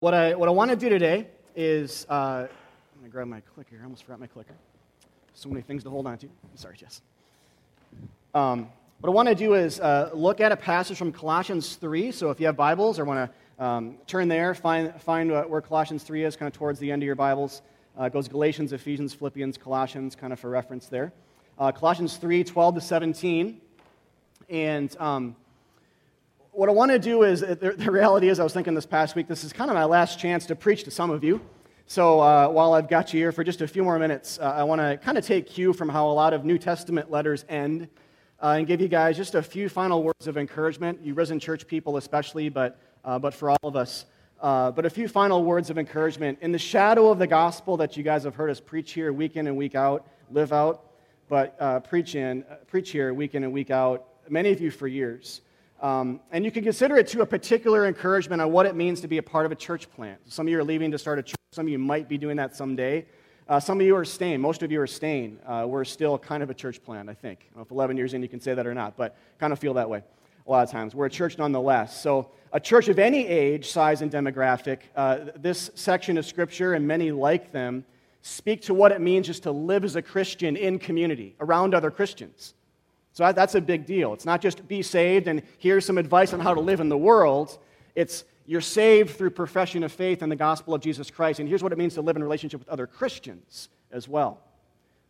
What I, what I want to do today is, uh, I'm going to grab my clicker. I almost forgot my clicker. So many things to hold on to. I'm Sorry, Jess. Um, what I want to do is uh, look at a passage from Colossians 3. So if you have Bibles or want to um, turn there, find, find where Colossians 3 is, kind of towards the end of your Bibles. Uh, goes Galatians, Ephesians, Philippians, Colossians, kind of for reference there. Uh, Colossians 3, 12 to 17. And um, what I want to do is the, the, reality is, I was thinking this past week, this is kind of my last chance to preach to some of you. So uh, while I've got you here for just a few more minutes, uh, I want to kind of take cue from how a lot of New Testament letters end uh, and give you guys just a few final words of encouragement, you risen church people especially, but, uh, but for all of us. Uh, but a few final words of encouragement. In the shadow of the gospel that you guys have heard us preach here week in and week out, live out, but uh, preach, in, preach here week in and week out, many of you for years. Um, and you can consider it to a particular encouragement on what it means to be a part of a church plant. Some of you are leaving to start a church. Some of you might be doing that someday. Uh, some of you are staying. Most of you are staying. Uh, we're still kind of a church plant, I think. I if 11 years in you can say that or not, but kind of feel that way a lot of times. We're a church nonetheless. So, a church of any age, size, and demographic, uh, this section of Scripture and many like them speak to what it means just to live as a Christian in community, around other Christians. So that's a big deal. It's not just be saved and here's some advice on how to live in the world. It's you're saved through profession of faith in the gospel of Jesus Christ. And here's what it means to live in relationship with other Christians as well.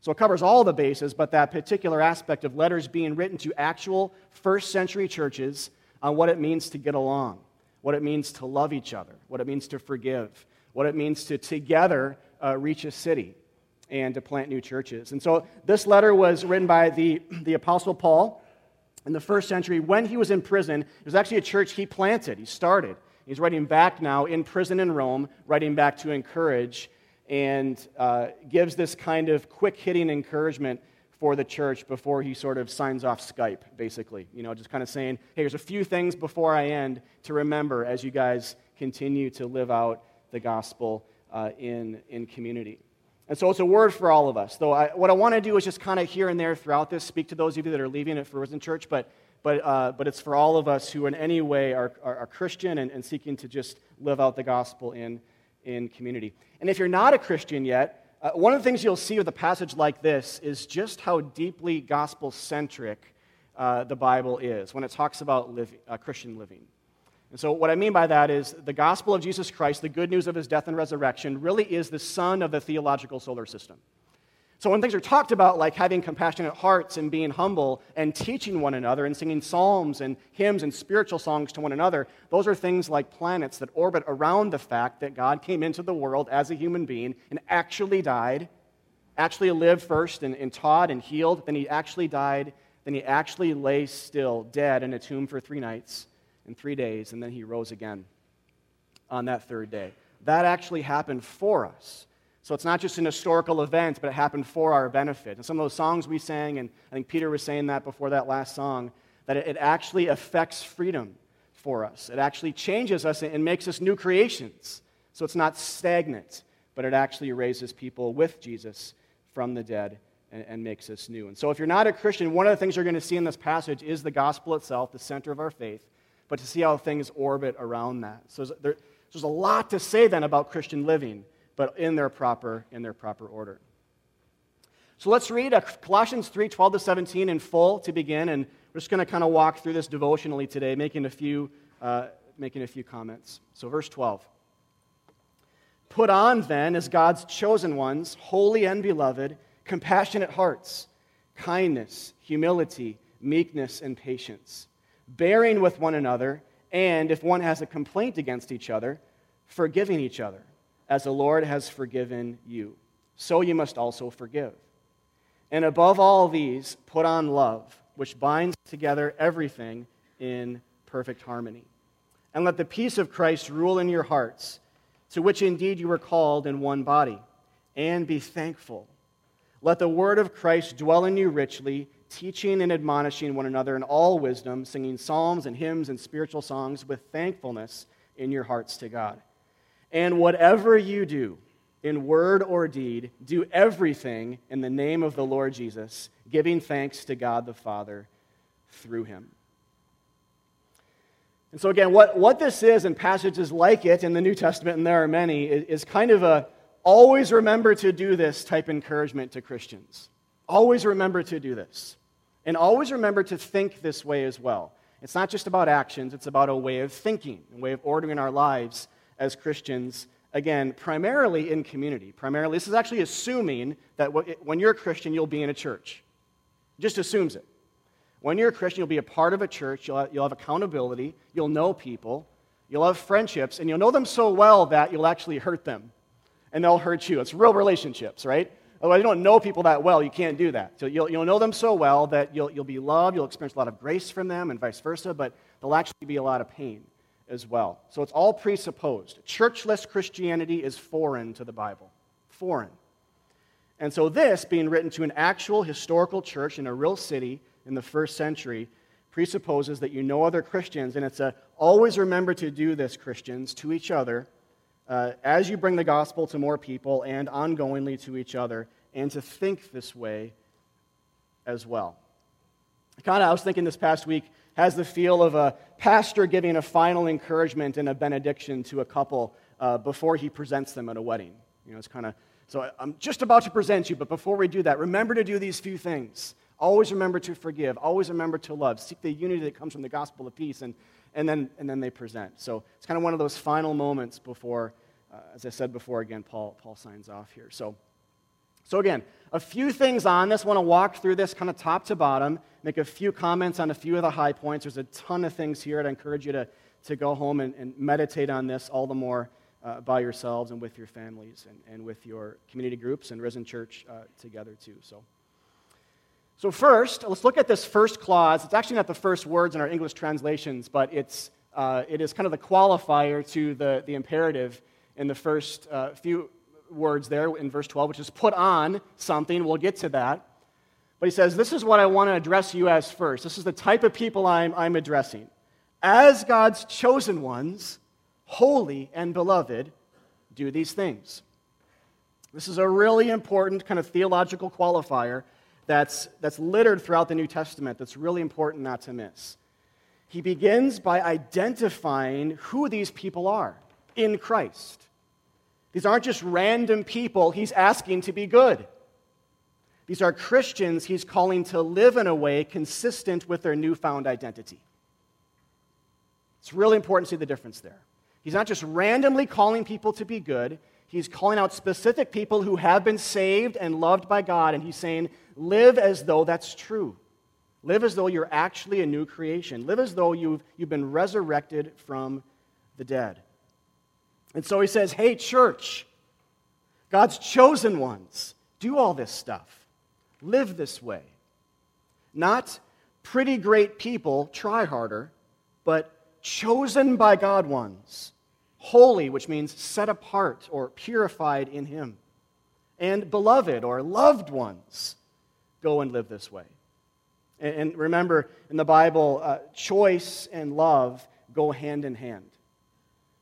So it covers all the bases, but that particular aspect of letters being written to actual first century churches on what it means to get along, what it means to love each other, what it means to forgive, what it means to together uh, reach a city and to plant new churches. And so this letter was written by the, the Apostle Paul in the first century when he was in prison. It was actually a church he planted, he started. He's writing back now in prison in Rome, writing back to encourage and uh, gives this kind of quick hitting encouragement for the church before he sort of signs off Skype, basically. You know, just kind of saying, hey, there's a few things before I end to remember as you guys continue to live out the gospel uh, in, in community. And so it's a word for all of us. Though I, what I want to do is just kind of here and there throughout this speak to those of you that are leaving for Risen Church, but, but, uh, but it's for all of us who in any way are, are, are Christian and, and, seeking to just live out the gospel in, in community. And if you're not a Christian yet, uh, one of the things you'll see with a passage like this is just how deeply gospel centric uh, the Bible is when it talks about live, uh, Christian living. And so, what I mean by that is the gospel of Jesus Christ, the good news of his death and resurrection, really is the sun of the theological solar system. So, when things are talked about, like having compassionate hearts and being humble and teaching one another and singing psalms and hymns and spiritual songs to one another, those are things like planets that orbit around the fact that God came into the world as a human being and actually died, actually lived first and, and taught and healed, then he actually died, then he actually lay still, dead in a tomb for three nights in three days, and then he rose again on that third day. That actually happened for us. So it's not just an historical event, but it happened for our benefit. And some of those songs we sang, and I think Peter was saying that before that last song, that it actually affects freedom for us. It actually changes us and makes us new creations. So it's not stagnant, but it actually raises people with Jesus from the dead and, and, makes us new. And so if you're not a Christian, one of the things you're going to see in this passage is the gospel itself, the center of our faith but to see how things orbit around that. So there's, there's a lot to say then about Christian living, but in their proper, in their proper order. So let's read uh, Colossians 3 12 to 17 in full to begin, and we're just going to kind of walk through this devotionally today, making a few, uh, making a few comments. So, verse 12. Put on then, as God's chosen ones, holy and beloved, compassionate hearts, kindness, humility, meekness, and patience bearing with one another, and if one has a complaint against each other, forgiving each other, as the Lord has forgiven you. So you must also forgive. And above all these, put on love, which binds together everything in perfect harmony. And let the peace of Christ rule in your hearts, to which indeed you were called in one body, and be thankful. Let the word of Christ dwell in you richly teaching and admonishing one another in all wisdom, singing psalms and hymns and spiritual songs with thankfulness in your hearts to God. And whatever you do, in word or deed, do everything in the name of the Lord Jesus, giving thanks to God the Father through him. And so, again, what, what this is, and passages like it in the New Testament, and there are many, is, is kind of a always remember to do this type encouragement to Christians. Always remember to do this. And always remember to think this way as well. It's not just about actions, it's about a way of thinking, a way of ordering our lives as Christians. Again, primarily in community. Primarily, this is actually assuming that when you're a Christian, you'll be in a church. Just assumes it. When you're a Christian, you'll be a part of a church, you'll have, you'll have accountability, you'll know people, you'll have friendships, and you'll know them so well that you'll actually hurt them, and they'll hurt you. It's real relationships, right? Otherwise, you don't know people that well, you can't do that. So you'll, you'll know them so well that you'll, you'll be loved, you'll experience a lot of grace from them, and vice versa, but there'll actually be a lot of pain as well. So it's all presupposed. Churchless Christianity is foreign to the Bible. Foreign. And so, this, being written to an actual historical church in a real city, in the first century presupposes that you know other Christians, and it's a always remember to do this, Christians, to each other, uh, as you bring the gospel to more people and ongoingly to each other, and to think this way as well. Kind of, I was thinking this past week, has the feel of a pastor giving a final encouragement and a benediction to a couple uh, before he presents them at a wedding. You know, it's kind of, so I'm just about to present you, but before we do that, remember to do these few things. Always remember to forgive. Always remember to love. Seek the unity that comes from the gospel of peace. And, and, then, and then they present. So it's kind of one of those final moments before, uh, as I said before, again, Paul, Paul signs off here. So, so again, a few things on this. I want to walk through this kind of top to bottom, make a few comments on a few of the high points. There's a ton of things here. I'd encourage you to, to go home and, and meditate on this all the more uh, by yourselves and with your families and, and with your community groups and Risen Church uh, together too. So. So, first, let's look at this first clause. It's actually not the first words in our English translations, but it's, uh, it is kind of the qualifier to the, the imperative in the first uh, few words there in verse 12, which is put on something. We'll get to that. But he says, This is what I want to address you as first. This is the type of people I'm, I'm addressing. As God's chosen ones, holy and beloved, do these things. This is a really important kind of theological qualifier that's, that's littered throughout the New Testament that's really important not to miss. He begins by identifying who these people are in Christ. These aren't just random people he's asking to be good. These are Christians he's calling to live in a way consistent with their newfound identity. It's really important to see the difference there. He's not just randomly calling people to be good, he's calling out specific people who have been saved and loved by God, and he's saying, live as though that's true. Live as though you're actually a new creation. Live as though you've, you've been resurrected from the dead. And so he says, hey, church, God's chosen ones, do all this stuff. Live this way. Not pretty great people, try harder, but chosen by God ones holy, which means set apart or purified in Him, and beloved or loved ones, go and live this way. And remember, in the Bible, uh, choice and love go hand in hand.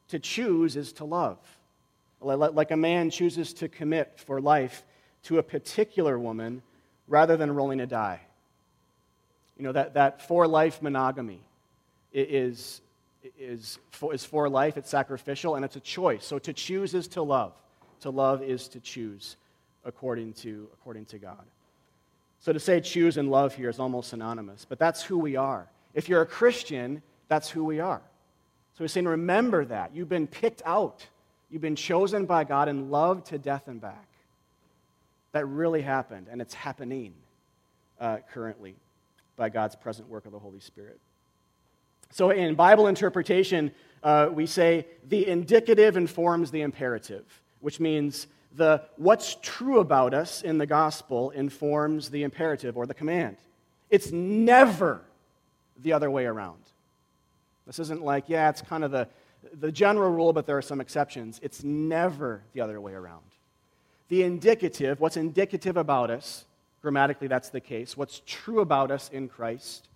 To choose is to love. Like a man chooses to commit for life to a particular woman rather than rolling a die. You know, that, that for life monogamy is is for, is for life, it's sacrificial, and it's a choice. So to choose is to love. To love is to choose according to, according to God. So to say choose and love here is almost synonymous, but that's who we are. If you're a Christian, that's who we are. So he's saying, remember that. You've been picked out, you've been chosen by God and loved to death and back. That really happened, and it's happening uh, currently by God's present work of the Holy Spirit. So, in Bible interpretation, uh, we say the indicative informs the imperative, which means the what's true about us in the gospel informs the imperative or the command. It's never the other way around. This isn't like, yeah, it's kind of the, the general rule, but there are some exceptions. It's never the other way around. The indicative, what's indicative about us, grammatically that's the case, what's true about us in Christ,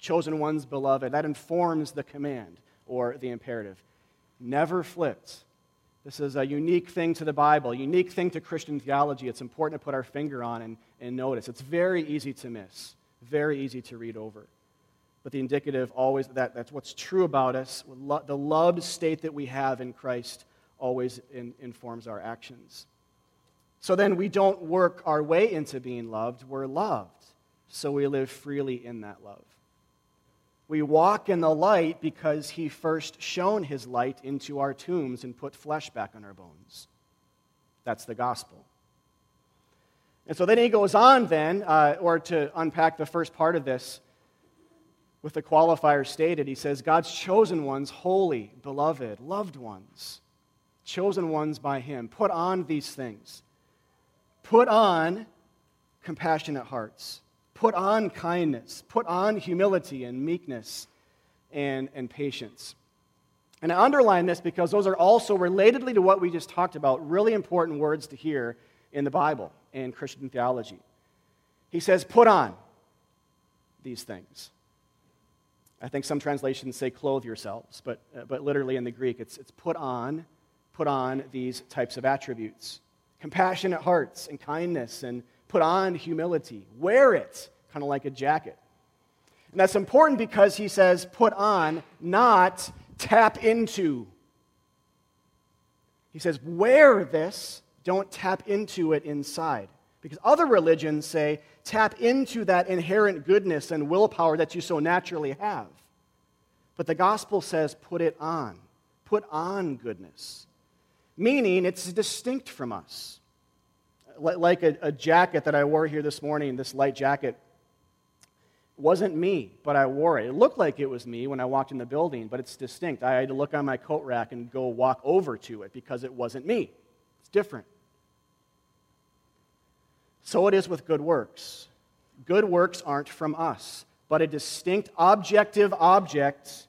chosen ones, beloved. That informs the command or the imperative. Never flipped. This is a unique thing to the Bible, unique thing to Christian theology. It's important to put our finger on and, and notice. It's very easy to miss, very easy to read over. But the indicative always that that's what's true about us. The loved state that we have in Christ always in, informs our actions. So then we don't work our way into being loved, we're loved. So we live freely in that love. We walk in the light because he first shone his light into our tombs and put flesh back on our bones. That's the gospel. And so then he goes on, then, uh, or to unpack the first part of this with the qualifier stated, he says, God's chosen ones, holy, beloved, loved ones, chosen ones by him. Put on these things. Put on compassionate hearts. Put on kindness. Put on humility and meekness and, and patience. And I underline this because those are also, relatedly to what we just talked about, really important words to hear in the Bible and Christian theology. He says, Put on these things. I think some translations say clothe yourselves, but, uh, but literally in the Greek, it's, it's put on, put on these types of attributes compassionate hearts and kindness, and put on humility. Wear it, kind of like a jacket. And that's important because he says put on, not tap into. He says, wear this, don't tap into it inside. Because other religions say, tap into that inherent goodness and willpower that you so naturally have. But the gospel says, put it on. Put on goodness. Meaning it's distinct from us. Like a, a jacket that I wore here this morning, this light jacket, wasn't me, but I wore it. It looked like it was me when I walked in the building, but it's distinct. I had to look on my coat rack and go walk over to it because it wasn't me. It's different. So it is with good works. Good works aren't from us, but a distinct objective object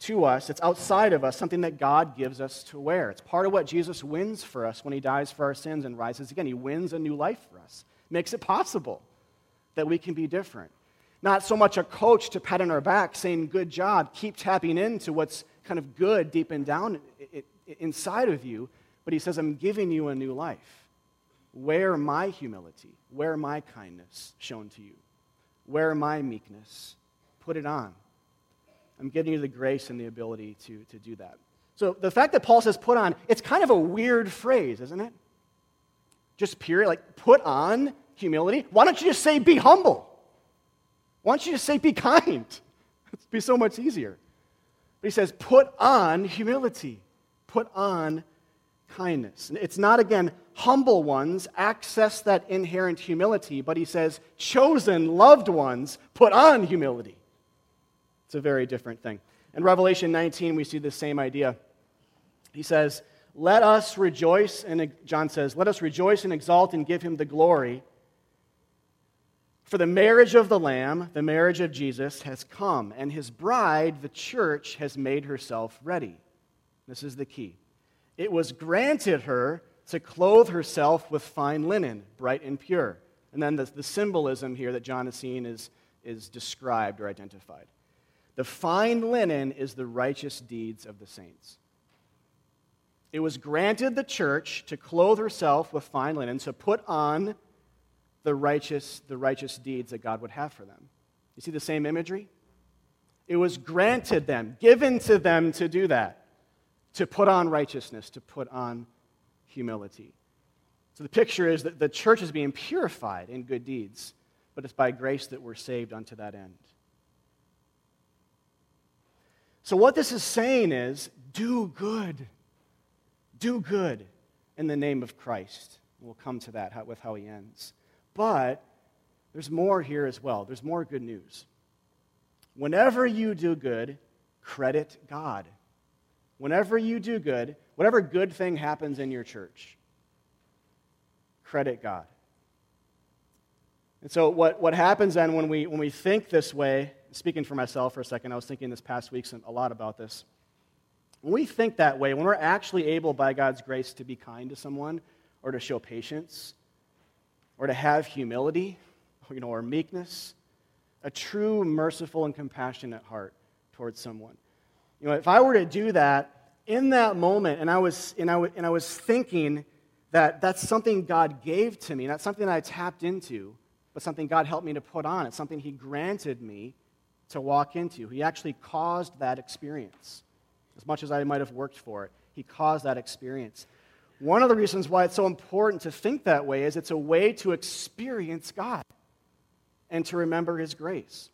to us. It's outside of us, something that God gives us to wear. It's part of what Jesus wins for us when he dies for our sins and rises again. He wins a new life for us, makes it possible that we can be different. Not so much a coach to pat on our back saying, Good job, keep tapping into what's kind of good deep and down inside of you, but he says, I'm giving you a new life. Wear my humility, wear my kindness shown to you, wear my meekness, put it on. I'm giving you the grace and the ability to, to do that. So the fact that Paul says put on, it's kind of a weird phrase, isn't it? Just period, like put on humility. Why don't you just say be humble? Why don't you just say be kind? It'd be so much easier. But he says put on humility, put on kindness. And It's not, again, humble ones access that inherent humility, but he says, chosen, loved ones put on humility. It's a very different thing. In Revelation 19, we see the same idea. He says, Let us rejoice, and John says, Let us rejoice and exalt and give him the glory. For the marriage of the Lamb, the marriage of Jesus, has come, and his bride, the church, has made herself ready. This is the key. It was granted her to clothe herself with fine linen, bright and pure. And then the, the symbolism here that John is seeing is, is described or identified. The fine linen is the righteous deeds of the saints. It was granted the church to clothe herself with fine linen, to put on the righteous, the righteous deeds that God would have for them. You see the same imagery? It was granted them, given to them to do that to put on righteousness, to put on humility. So the picture is that the church is being purified in good deeds, but it's by grace that we're saved unto that end. So, what this is saying is do good. Do good in the name of Christ. We'll come to that with how he ends. But there's more here as well. There's more good news. Whenever you do good, credit God. Whenever you do good, whatever good thing happens in your church, credit God. And so, what, what happens then when we, when we think this way, speaking for myself for a second, I was thinking this past week a lot about this. When we think that way, when we're actually able by God's grace to be kind to someone, or to show patience, or to have humility, you know, or meekness, a true, merciful, and compassionate heart towards someone. You know, if I were to do that in that moment, and I was, and I, and I was thinking that that's something God gave to me, not something I tapped into, but something God helped me to put on. It's something He granted me to walk into. He actually caused that experience. As much as I might have worked for it, He caused that experience. One of the reasons why it's so important to think that way is it's a way to experience God and to remember His grace.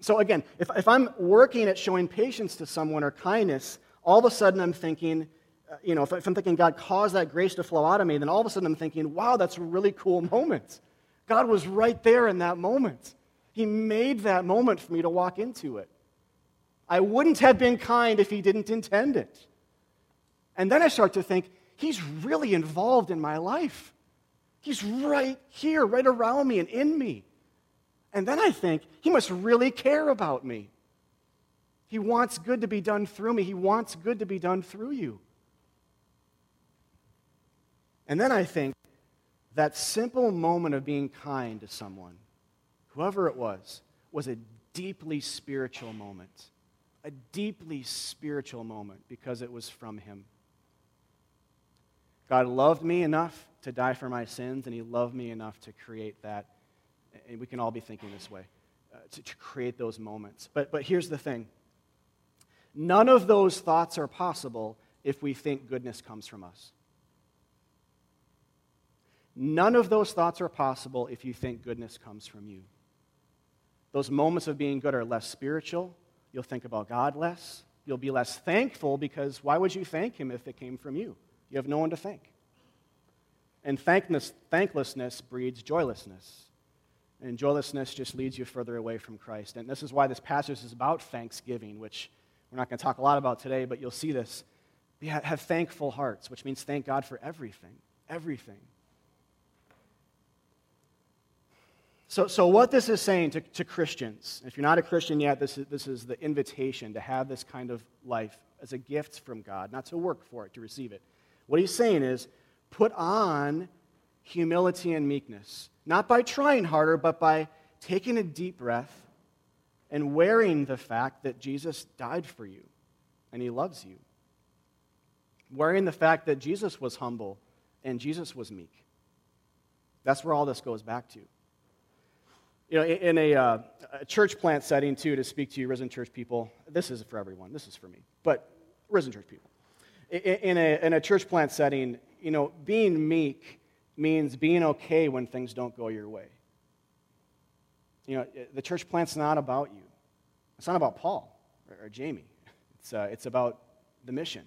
So, again, if, if I'm working at showing patience to someone or kindness, all of a sudden I'm thinking, uh, you know, if, if I'm thinking God caused that grace to flow out of me, then all of a sudden I'm thinking, wow, that's a really cool moment. God was right there in that moment. He made that moment for me to walk into it. I wouldn't have been kind if He didn't intend it. And then I start to think, He's really involved in my life. He's right here, right around me and in me. And then I think, He must really care about me. He wants good to be done through me, He wants good to be done through you. And then I think, that simple moment of being kind to someone whoever it was, was a deeply spiritual moment. A deeply spiritual moment because it was from Him. God loved me enough to die for my sins, and He loved me enough to create that. And we can all be thinking this way uh, to, to create those moments. But, but here's the thing none of those thoughts are possible if we think goodness comes from us. None of those thoughts are possible if you think goodness comes from you. Those moments of being good are less spiritual. You'll think about God less. You'll be less thankful because why would you thank Him if it came from you? You have no one to thank. And thanklessness breeds joylessness. And joylessness just leads you further away from Christ. And this is why this passage is about thanksgiving, which we're not going to talk a lot about today, but you'll see this. We Have thankful hearts, which means thank God for everything. Everything. So, so what this is saying to, to Christians, if you're not a Christian yet, this is, this is the invitation to have this kind of life as a gift from God, not to work for it, to receive it. What he's saying is put on humility and meekness, not by trying harder, but by taking a deep breath and wearing the fact that Jesus died for you and he loves you. Wearing the fact that Jesus was humble and Jesus was meek. That's where all this goes back to. You know, in a, uh, a, church plant setting, too, to speak to you, risen church people, this is for everyone, this is for me, but risen church people. In a, in a church plant setting, you know, being meek means being okay when things don't go your way. You know, the church plant's not about you. It's not about Paul or, or Jamie. It's, uh, it's about the mission.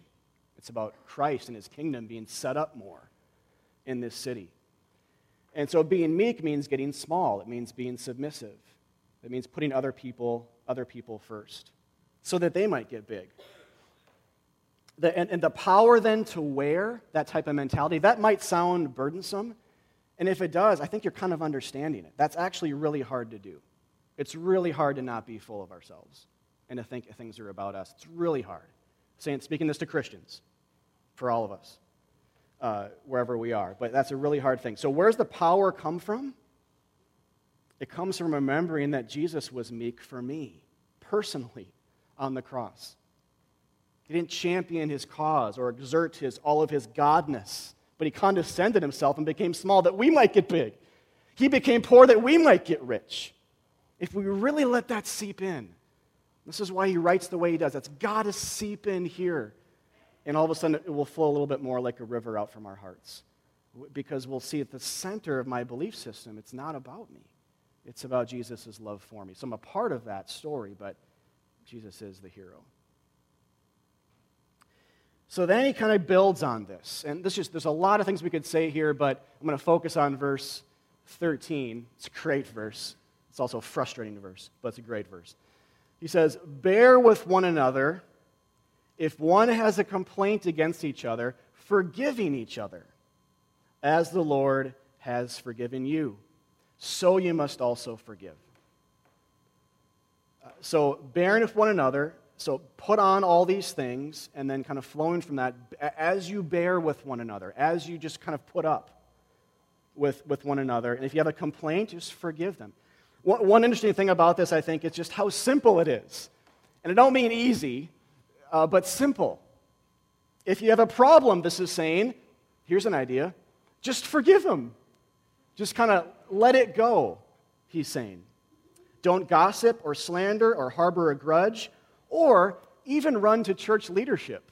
It's about Christ and his kingdom being set up more in this city. And so being meek means getting small. It means being submissive. It means putting other people, other people first so that they might get big. The, and, and the power then to wear that type of mentality, that might sound burdensome. And if it does, I think you're kind of understanding it. That's actually really hard to do. It's really hard to not be full of ourselves and to think things are about us. It's really hard. Saying, speaking this to Christians, for all of us uh, wherever we are. But that's a really hard thing. So, where's the power come from? It comes from remembering that Jesus was meek for me, personally, on the cross. He didn't champion his cause or exert his, all of his godness, but he condescended himself and became small that we might get big. He became poor that we might get rich. If we really let that seep in, this is why he writes the way he does. That's got to seep in here and all of a sudden it will flow a little bit more like a river out from our hearts. Because we'll see at the center of my belief system, it's not about me. It's about Jesus' love for me. So I'm a part of that story, but Jesus is the hero. So then he kind of builds on this. And this just, there's a lot of things we could say here, but I'm going to focus on verse 13. It's a great verse. It's also a frustrating verse, but it's a great verse. He says, Bear with one another if one has a complaint against each other, forgiving each other, as the Lord has forgiven you, so you must also forgive. Uh, so, bearing with one another, so put on all these things, and then kind of flowing from that, as you bear with one another, as you just kind of put up with, with one another. And if you have a complaint, just forgive them. One, one interesting thing about this, I think, is just how simple it is. And I don't mean easy, uh, but simple. If you have a problem, this is saying, here's an idea just forgive them. Just kind of let it go, he's saying. Don't gossip or slander or harbor a grudge or even run to church leadership.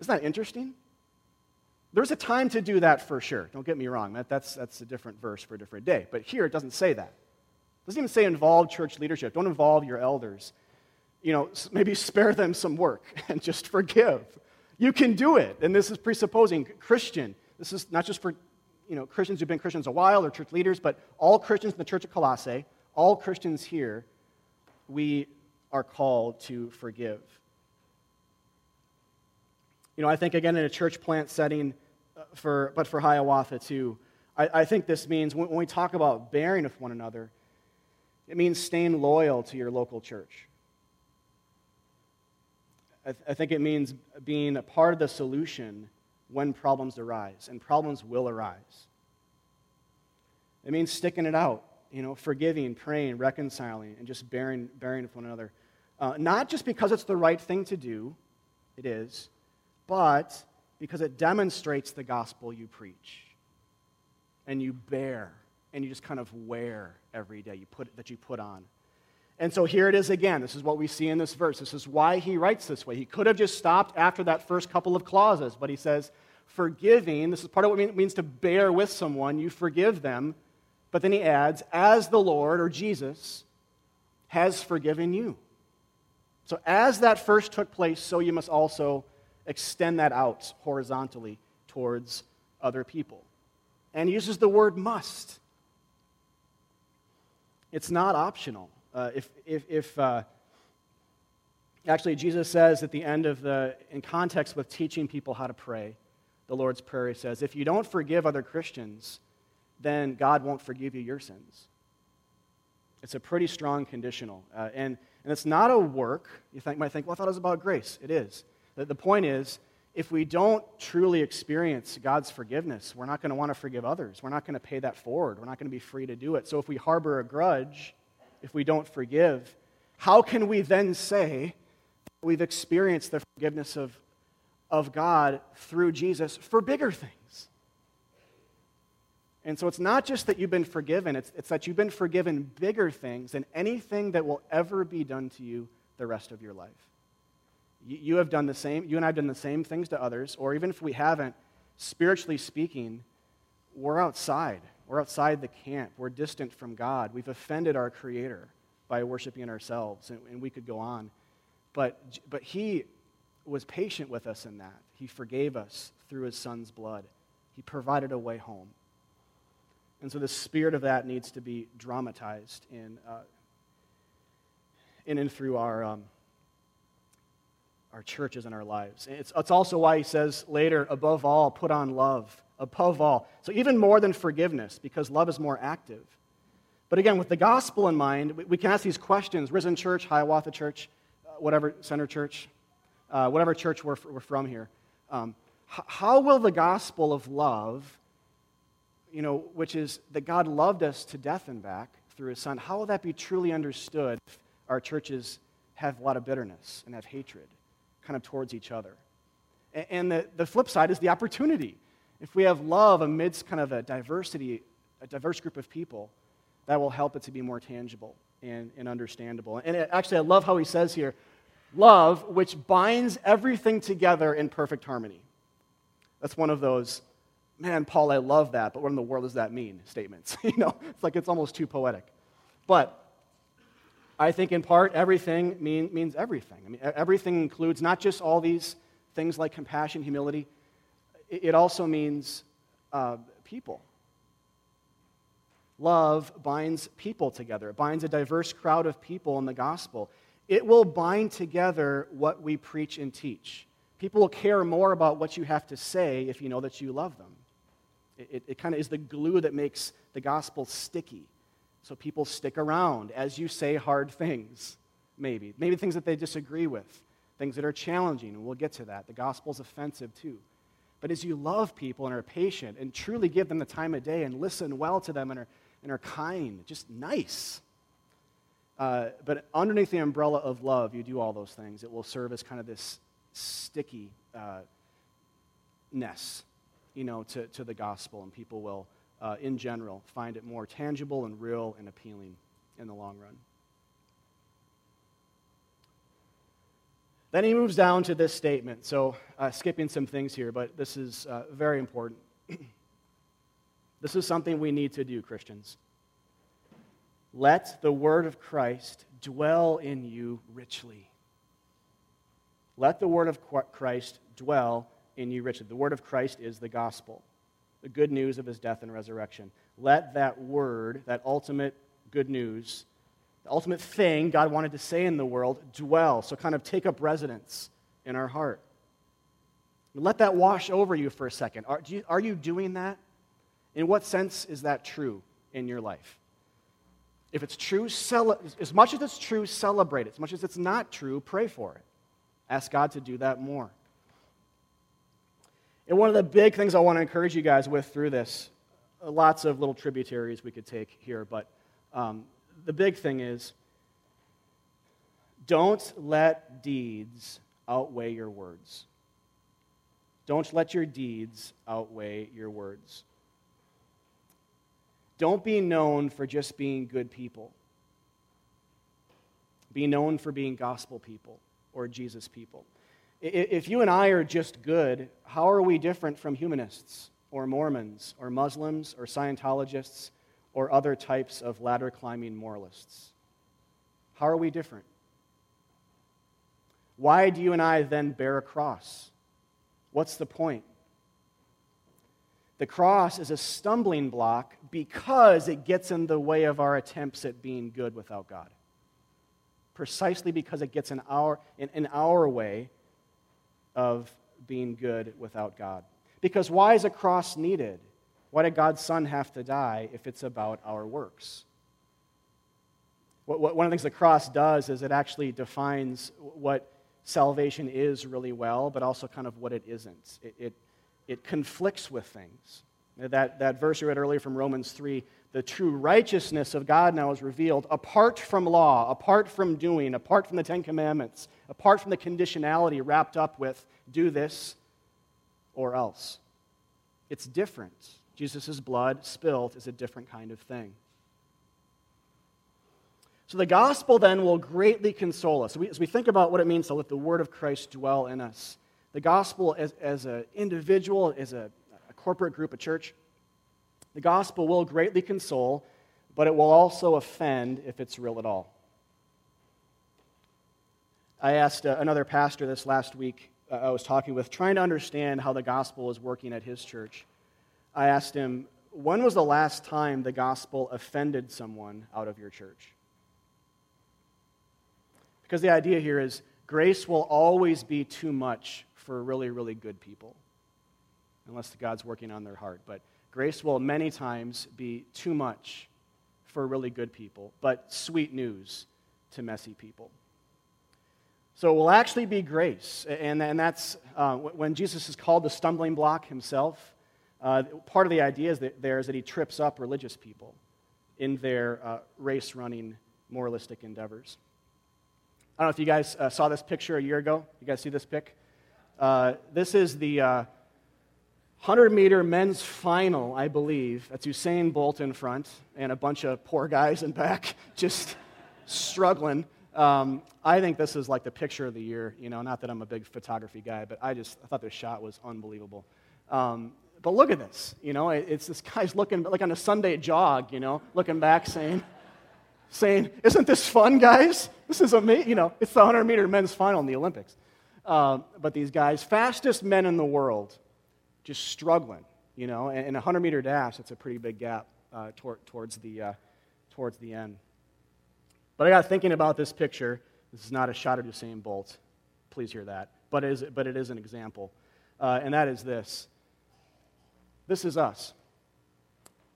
Isn't that interesting? There's a time to do that for sure. Don't get me wrong. That, that's, that's a different verse for a different day. But here it doesn't say that. It doesn't even say involve church leadership. Don't involve your elders. You know, maybe spare them some work and just forgive. You can do it. And this is presupposing Christian. This is not just for you know, Christians who've been Christians a while or church leaders, but all Christians in the church of Colossae, all Christians here, we are called to forgive. You know, I think again in a church plant setting, uh, for, but for Hiawatha too, I, I think this means when, when we talk about bearing with one another, it means staying loyal to your local church. I, th- I think it means being a part of the solution when problems arise, and problems will arise. It means sticking it out, you know, forgiving, praying, reconciling, and just bearing, bearing with one another. Uh, not just because it's the right thing to do, it is, but because it demonstrates the gospel you preach. And you bear, and you just kind of wear every day you put, that you put on. And so here it is again. This is what we see in this verse. This is why he writes this way. He could have just stopped after that first couple of clauses, but he says, forgiving, this is part of what it means to bear with someone. You forgive them. But then he adds, as the Lord or Jesus has forgiven you. So as that first took place, so you must also extend that out horizontally towards other people. And uses the word must. It's not optional. Uh, if, if, if uh, actually, Jesus says at the end of the, in context with teaching people how to pray, the Lord's Prayer he says, if you don't forgive other Christians, then God won't forgive you your sins. It's a pretty strong conditional. Uh, and, and it's not a work. You think, might think, well, I thought it was about grace. It is. The, point is, if we don't truly experience God's forgiveness, we're not going to want to forgive others. We're not going to pay that forward. We're not going to be free to do it. So if we harbor a grudge, if we don't forgive, how can we then say we've experienced the forgiveness of, of God through Jesus for bigger things? And so it's not just that you've been forgiven, it's, it's that you've been forgiven bigger things than anything that will ever be done to you the rest of your life. You, you have done the same, you and I have done the same things to others, or even if we haven't, spiritually speaking, we're outside. We're outside the camp. We're distant from God. We've offended our Creator by worshiping ourselves, and, and we could go on. But, but He was patient with us in that. He forgave us through His Son's blood, He provided a way home. And so the spirit of that needs to be dramatized in, uh, in and through our, um, our churches and our lives. It's, it's also why he says later, above all, put on love above all. So, even more than forgiveness, because love is more active. But again, with the gospel in mind, we can ask these questions Risen Church, Hiawatha Church, uh, whatever, Center Church, uh, whatever church we're, we're from here. Um, how will the gospel of love, you know, which is that God loved us to death and back through his son, how will that be truly understood if our churches have a lot of bitterness and have hatred kind of towards each other? And the, the flip side is the opportunity if we have love amidst kind of a diversity, a diverse group of people, that will help it to be more tangible and, and understandable. And it, actually, I love how he says here love, which binds everything together in perfect harmony. That's one of those, man, Paul, I love that, but what in the world does that mean statements? you know, it's like it's almost too poetic. But I think in part, everything mean, means everything. I mean, everything includes not just all these things like compassion, humility, it also means uh, people. Love binds people together, it binds a diverse crowd of people in the gospel. It will bind together what we preach and teach. People will care more about what you have to say if you know that you love them. It, it, kind of is the glue that makes the gospel sticky. So people stick around as you say hard things, maybe. Maybe things that they disagree with, things that are challenging, and we'll get to that. The gospel's offensive too. But as you love people and are patient and truly give them the time of day and listen well to them and are, and are kind, just nice. Uh, but underneath the umbrella of love, you do all those things. It will serve as kind of this sticky uh, ness, you know, to, to the gospel, and people will, uh, in general, find it more tangible and real and appealing in the long run. Then he moves down to this statement. So, uh, skipping some things here, but this is uh, very important. this is something we need to do, Christians. Let the word of Christ dwell in you richly. Let the word of Christ dwell in you richly. The word of Christ is the gospel, the good news of his death and resurrection. Let that word, that ultimate good news, the ultimate thing God wanted to say in the world, dwell. So, kind of take up residence in our heart. Let that wash over you for a second. Are, you, are you doing that? In what sense is that true in your life? If it's true, cele- as much as it's true, celebrate it. As much as it's not true, pray for it. Ask God to do that more. And one of the big things I want to encourage you guys with through this, uh, lots of little tributaries we could take here, but um, the big thing is don't let deeds outweigh your words. Don't let your deeds outweigh your words. Don't be known for just being good people. Be known for being gospel people or Jesus people. If you and I are just good, how are we different from humanists or Mormons or Muslims or Scientologists or other types of ladder climbing moralists? How are we different? Why do you and I then bear a cross? What's the point? The cross is a stumbling block because it gets in the way of our attempts at being good without God. Precisely because it gets in our, in, in our way of being good without God. Because why is a cross needed? Why did God's Son have to die if it's about our works? One of the things the cross does is it actually defines what salvation is really well, but also kind of what it isn't. It, it, it conflicts with things. That, that verse you read earlier from Romans 3 the true righteousness of God now is revealed apart from law, apart from doing, apart from the Ten Commandments, apart from the conditionality wrapped up with do this or else. It's different. Jesus' blood spilled is a different kind of thing. So the gospel then will greatly console us. As we think about what it means to let the word of Christ dwell in us, the gospel as, as an individual, as a, a corporate group, a church, the gospel will greatly console, but it will also offend if it's real at all. I asked uh, another pastor this last week, uh, I was talking with, trying to understand how the gospel was working at his church. I asked him, When was the last time the gospel offended someone out of your church? Because the idea here is grace will always be too much for really, really good people, unless God's working on their heart. But grace will many times be too much for really good people, but sweet news to messy people. So it will actually be grace. And, and that's uh, when Jesus is called the stumbling block himself. Uh, part of the idea is that there is that he trips up religious people in their uh, race running moralistic endeavors. I don't know if you guys uh, saw this picture a year ago. You guys see this pic? Uh, this is the 100 uh, meter men's final, I believe. That's Usain Bolt in front and a bunch of poor guys in back just struggling. Um, I think this is like the picture of the year. You know, not that I'm a big photography guy, but I just I thought this shot was unbelievable. Um, but look at this. You know, it's this guy's looking like on a Sunday jog. You know, looking back, saying, saying, "Isn't this fun, guys? This is amazing." You know, it's the 100 meter men's final in the Olympics. Uh, but these guys, fastest men in the world, just struggling. You know, and, and a 100 meter dash, it's a pretty big gap uh, tor- towards the uh, towards the end. But I got thinking about this picture. This is not a shot of Usain Bolt. Please hear that. But it is, but it is an example. Uh, and that is this this is us.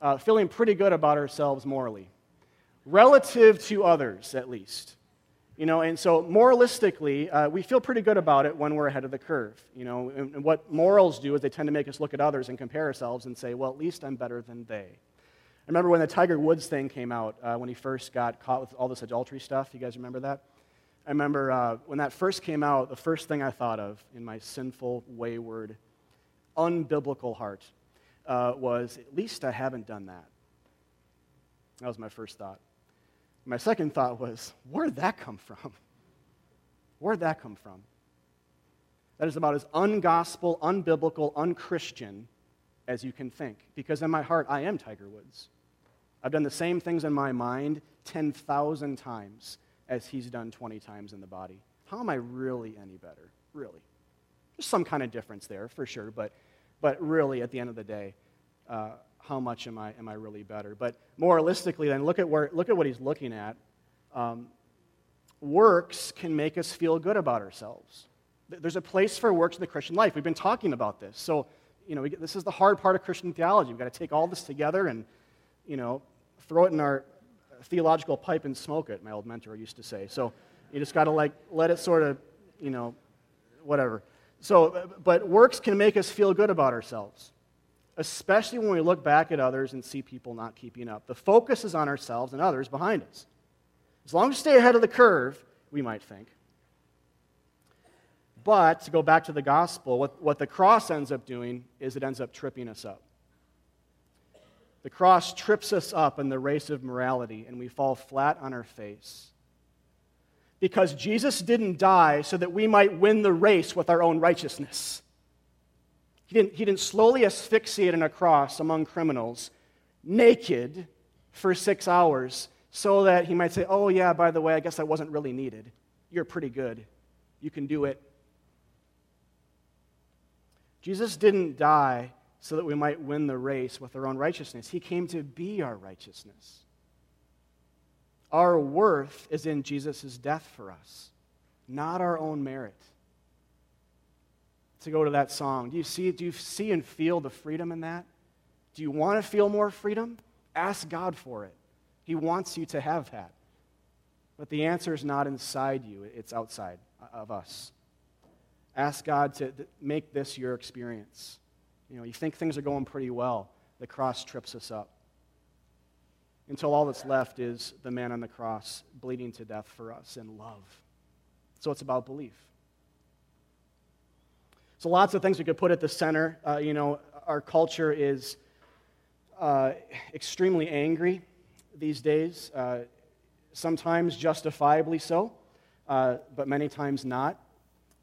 Uh, feeling pretty good about ourselves morally, relative to others, at least. You know, and so moralistically, uh, we feel pretty good about it when we're ahead of the curve. You know, and, and what morals do is they tend to make us look at others and compare ourselves and say, well, at least I'm better than they. I remember when the Tiger Woods thing came out, uh, when he first got caught with all this adultery stuff. You guys remember that? I remember uh, when that first came out, the first thing I thought of in my sinful, wayward, unbiblical heart uh, was, at least I haven't done that. That was my first thought. My second thought was, where'd that come from? Where'd that come from? that is about as ungospel, unbiblical, unchristian as you can think. Because in my heart, I am Tiger Woods. I've done the same things in my mind 10,000 times as he's done 20 times in the body. How am I really any better? Really? There's some kind of difference there, for sure, but, but really, at the end of the day, uh, how much am I, am I really better? But moralistically, then, look at, where, look at what he's looking at. Um, works can make us feel good about ourselves. There's a place for works in the Christian life. We've been talking about this. So, you know, get, this is the hard part of Christian theology. We've got to take all this together and, you know, throw it in our theological pipe and smoke it, my old mentor used to say. So you just got to, like, let it sort of, you know, whatever. So, but works can make us feel good about ourselves, especially when we look back at others and see people not keeping up. The focus is on ourselves and others behind us. As long as we stay ahead of the curve, we might think. But to go back to the gospel, what, what the cross ends up doing is it ends up tripping us up. The cross trips us up in the race of morality, and we fall flat on our face. Because Jesus didn't die so that we might win the race with our own righteousness. He didn't, he didn't slowly asphyxiate on a cross among criminals, naked, for six hours, so that he might say, Oh, yeah, by the way, I guess that wasn't really needed. You're pretty good. You can do it. Jesus didn't die so that we might win the race with our own righteousness. He came to be our righteousness. Our worth is in Jesus' death for us, not our own merit. To go to that song, do you see, do you see and feel the freedom in that? Do you want to feel more freedom? Ask God for it. He wants you to have that. But the answer is not inside you, it's outside uh, of us. Ask God to make this your experience. You know, you think things are going pretty well, the cross trips us up. Until all that's left is the man on the cross bleeding to death for us in love. So it's about belief. So lots of things we could put at the center. Uh, you know, our culture is uh, extremely angry these days, uh, sometimes justifiably so, uh, but many times not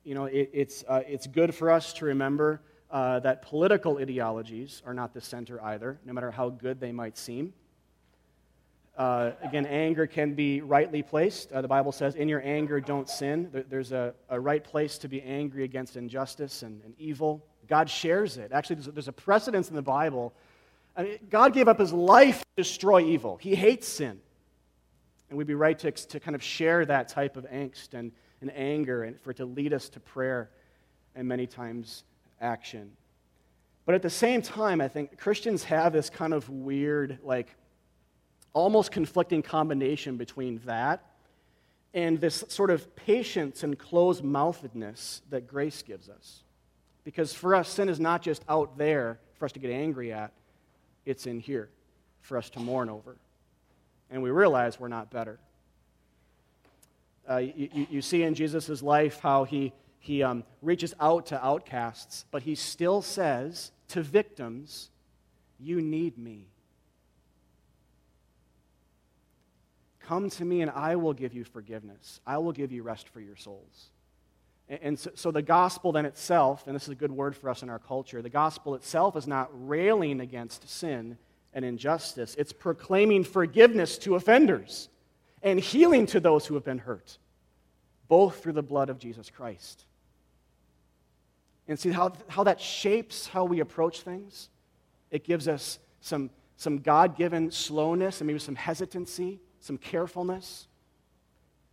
you know, it, it's, uh, it's good for us to remember uh, that political ideologies are not the center either, no matter how good they might seem. Uh, again, anger can be rightly placed. Uh, the Bible says, in your anger, don't sin. There, there's a, a, right place to be angry against injustice and, and evil. God shares it. Actually, there's a, there's a precedence in the Bible. I mean, God gave up his life to destroy evil, he hates sin. And we'd be right to, to kind of share that type of angst and, and anger and for it to lead us to prayer and many times action. But at the same time, I think Christians have this kind of weird, like, almost conflicting combination between that and this sort of patience and closed mouthedness that grace gives us. Because for us, sin is not just out there for us to get angry at, it's in here for us to mourn over. And we realize we're not better. Uh, you, you, see in Jesus' life how he, he um, reaches out to outcasts, but he still says to victims, You need me. Come to me and I will give you forgiveness. I will give you rest for your souls. And, so the gospel then itself, and this is a good word for us in our culture, the gospel itself is not railing against sin and injustice, it's proclaiming forgiveness to offenders and healing to those who have been hurt, both through the blood of Jesus Christ. And see how, how that shapes how we approach things? It gives us some, some God given slowness and maybe some hesitancy, some carefulness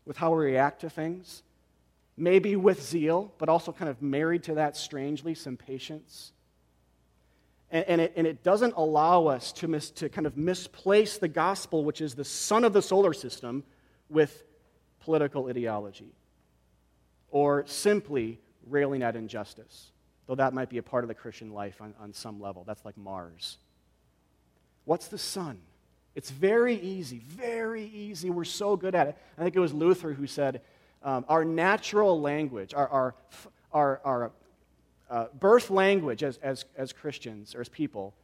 with how we react to things. Maybe with zeal, but also kind of married to that strangely, some patience. And, and, it, and it doesn't allow us to, mis, to kind of misplace the gospel, which is the sun of the solar system, with political ideology or simply railing at injustice, though that might be a part of the Christian life on, on some level. That's like Mars. What's the sun? It's very easy, very easy. We're so good at it. I think it was Luther who said, um, Our natural language, our, our, our, our uh, birth language as, as, as Christians or as people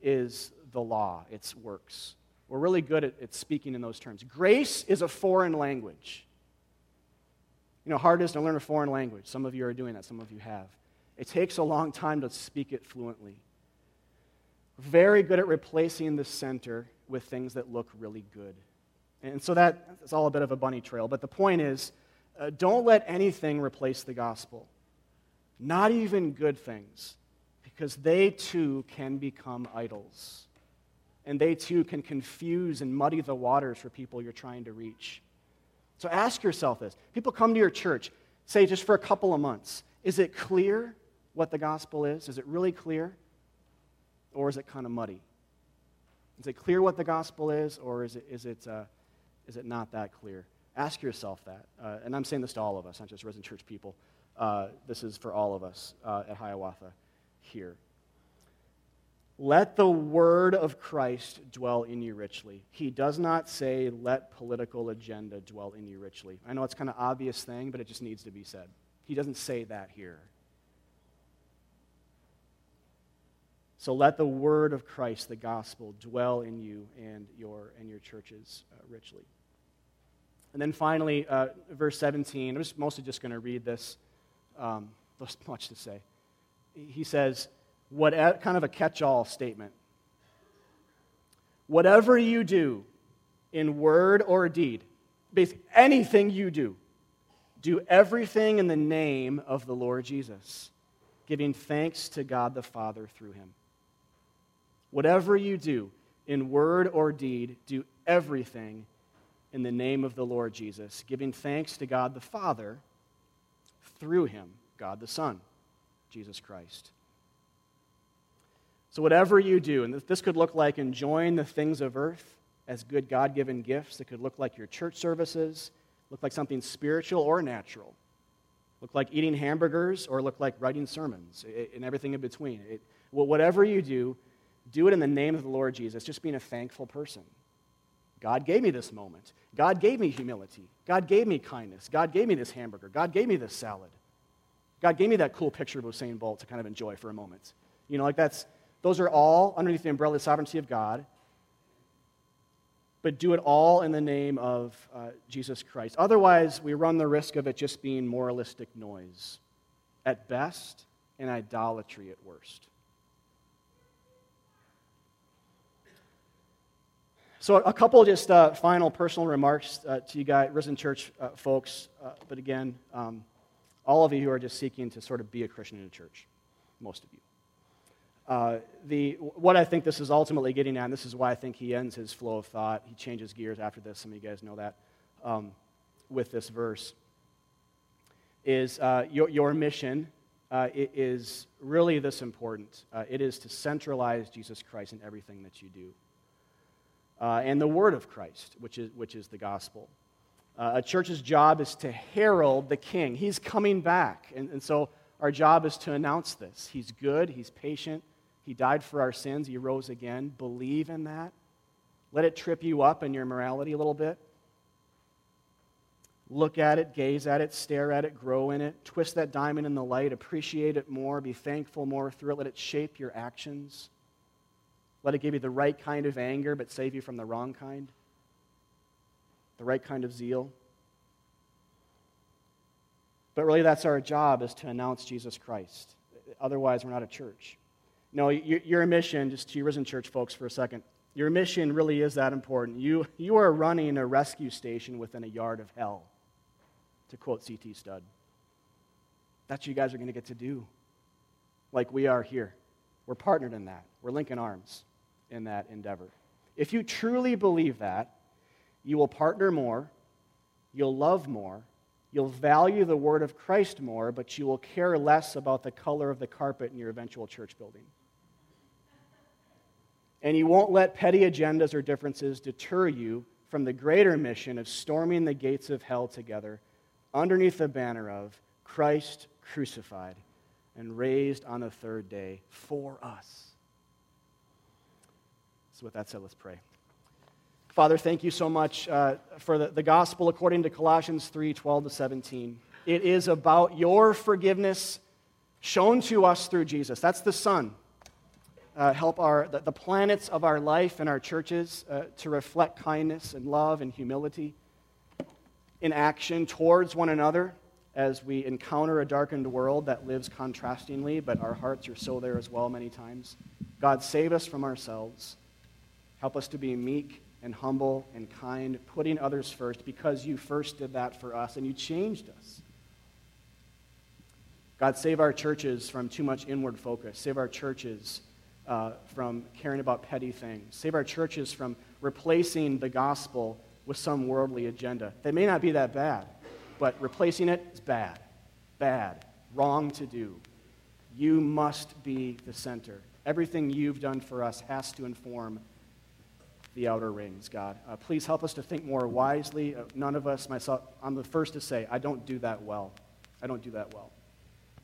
is the law, it's works. We're really good at, at speaking in those terms. Grace is a foreign language. You know, hard is to learn a foreign language. Some of you are doing that, some of you have. It takes a long time to speak it fluently. Very good at replacing the center with things that look really good. And so that's all a bit of a bunny trail. But the point is uh, don't let anything replace the gospel, not even good things, because they too can become idols. And they too can confuse and muddy the waters for people you're trying to reach. So ask yourself this. People come to your church, say just for a couple of months, is it clear what the gospel is? Is it really clear? Or is it kind of muddy? Is it clear what the gospel is, or is it, is it, uh, is it not that clear? Ask yourself that. Uh, and I'm saying this to all of us, not just Risen Church people. Uh, this is for all of us uh, at Hiawatha here. Let the word of Christ dwell in you richly. He does not say, let political agenda dwell in you richly. I know it's kind of obvious thing, but it just needs to be said. He doesn't say that here. So let the word of Christ, the gospel, dwell in you and your, and your churches uh, richly. And then finally, uh, verse 17, I'm just mostly just going to read this. Um, there's much to say. He says, what kind of a catch-all statement. Whatever you do in word or deed, basically anything you do, do everything in the name of the Lord Jesus, giving thanks to God the Father through him. Whatever you do in word or deed, do everything in the name of the Lord Jesus, giving thanks to God the Father through him, God the Son, Jesus Christ. So, whatever you do, and this could look like enjoying the things of earth as good God given gifts, it could look like your church services, look like something spiritual or natural, look like eating hamburgers or look like writing sermons, and everything in between. It, whatever you do, do it in the name of the Lord Jesus, just being a thankful person. God gave me this moment. God gave me humility. God gave me kindness. God gave me this hamburger. God gave me this salad. God gave me that cool picture of Usain Bolt to kind of enjoy for a moment. You know, like that's those are all underneath the umbrella of the sovereignty of God. But do it all in the name of uh, Jesus Christ. Otherwise, we run the risk of it just being moralistic noise at best and idolatry at worst. So, a couple just uh, final personal remarks uh, to you guys, Risen Church uh, folks. Uh, but again, um, all of you who are just seeking to sort of be a Christian in a church, most of you. Uh, the, what I think this is ultimately getting at, and this is why I think he ends his flow of thought, he changes gears after this, some of you guys know that, um, with this verse, is uh, your, your mission is really this important. It is to centralize Jesus Christ in everything that you do. Uh, and the word of Christ, which is, which is the gospel. Uh, a church's job is to herald the king. He's coming back. And, and so our job is to announce this. He's good, he's patient, he died for our sins. He rose again. Believe in that. Let it trip you up in your morality a little bit. Look at it, gaze at it, stare at it, grow in it. Twist that diamond in the light. Appreciate it more. Be thankful more through it. Let it shape your actions. Let it give you the right kind of anger, but save you from the wrong kind. The right kind of zeal. But really, that's our job, is to announce Jesus Christ. Otherwise, we're not a church. No, your mission, just to your risen church folks for a second, your mission really is that important. You, you are running a rescue station within a yard of hell, to quote C.T. Studd. That's what you guys are going to get to do, like we are here. We're partnered in that, we're linking arms in that endeavor. If you truly believe that, you will partner more, you'll love more, you'll value the word of Christ more, but you will care less about the color of the carpet in your eventual church building. And you won't let petty agendas or differences deter you from the greater mission of storming the gates of hell together underneath the banner of Christ crucified and raised on the third day for us. So, with that said, let's pray. Father, thank you so much uh, for the, the gospel according to Colossians 3 12 to 17. It is about your forgiveness shown to us through Jesus. That's the Son uh, help our, the, the, planets of our life and our churches uh, to reflect kindness and love and humility in action towards one another as we encounter a darkened world that lives contrastingly, but our hearts are so there as well many times. God, save us from ourselves. Help us to be meek and humble and kind, putting others first because you first did that for us and you changed us. God, save our churches from too much inward focus. Save our churches uh, from caring about petty things. Save our churches from replacing the gospel with some worldly agenda. They may not be that bad, but replacing it is bad. Bad. Wrong to do. You must be the center. Everything you've done for us has to inform the outer rings, God. Uh, please help us to think more wisely. Uh, none of us, myself, I'm the first to say, I don't do that well. I don't do that well.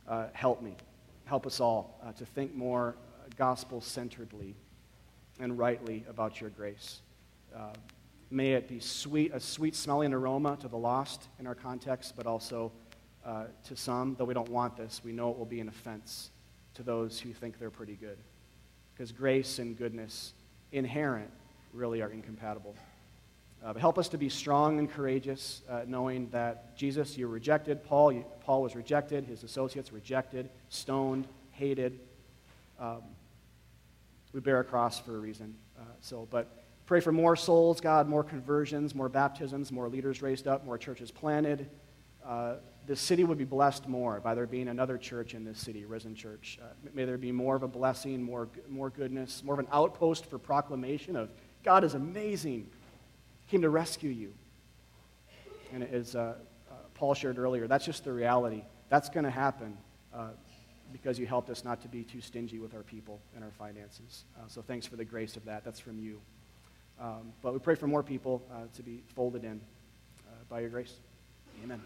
Uh, help me. Help us all uh, to think more uh, gospel centeredly and rightly about your grace. Uh, may it be sweet, a sweet smelling aroma to the lost in our context, but also to some, though we don't want this, we know it will be an offense to those who think they're pretty good. Because grace and goodness inherent really are incompatible. Uh, but help us to be strong and courageous, uh, knowing that Jesus, you were rejected. Paul, you, Paul was rejected. His associates rejected, stoned, hated. Um, we bear a cross for a reason. Uh, so, but pray for more souls, God, more conversions, more baptisms, more leaders raised up, more churches planted. Uh, the city would be blessed more by there being another church in this city, Risen Church. Uh, may there be more of a blessing, more, more goodness, more of an outpost for proclamation of God is amazing. He came to rescue you. And as uh, uh, Paul shared earlier, that's just the reality. That's going to happen uh, because you helped us not to be too stingy with our people and our finances. Uh, so thanks for the grace of that. That's from you. Um, but we pray for more people uh, to be folded in uh, by your grace. Amen.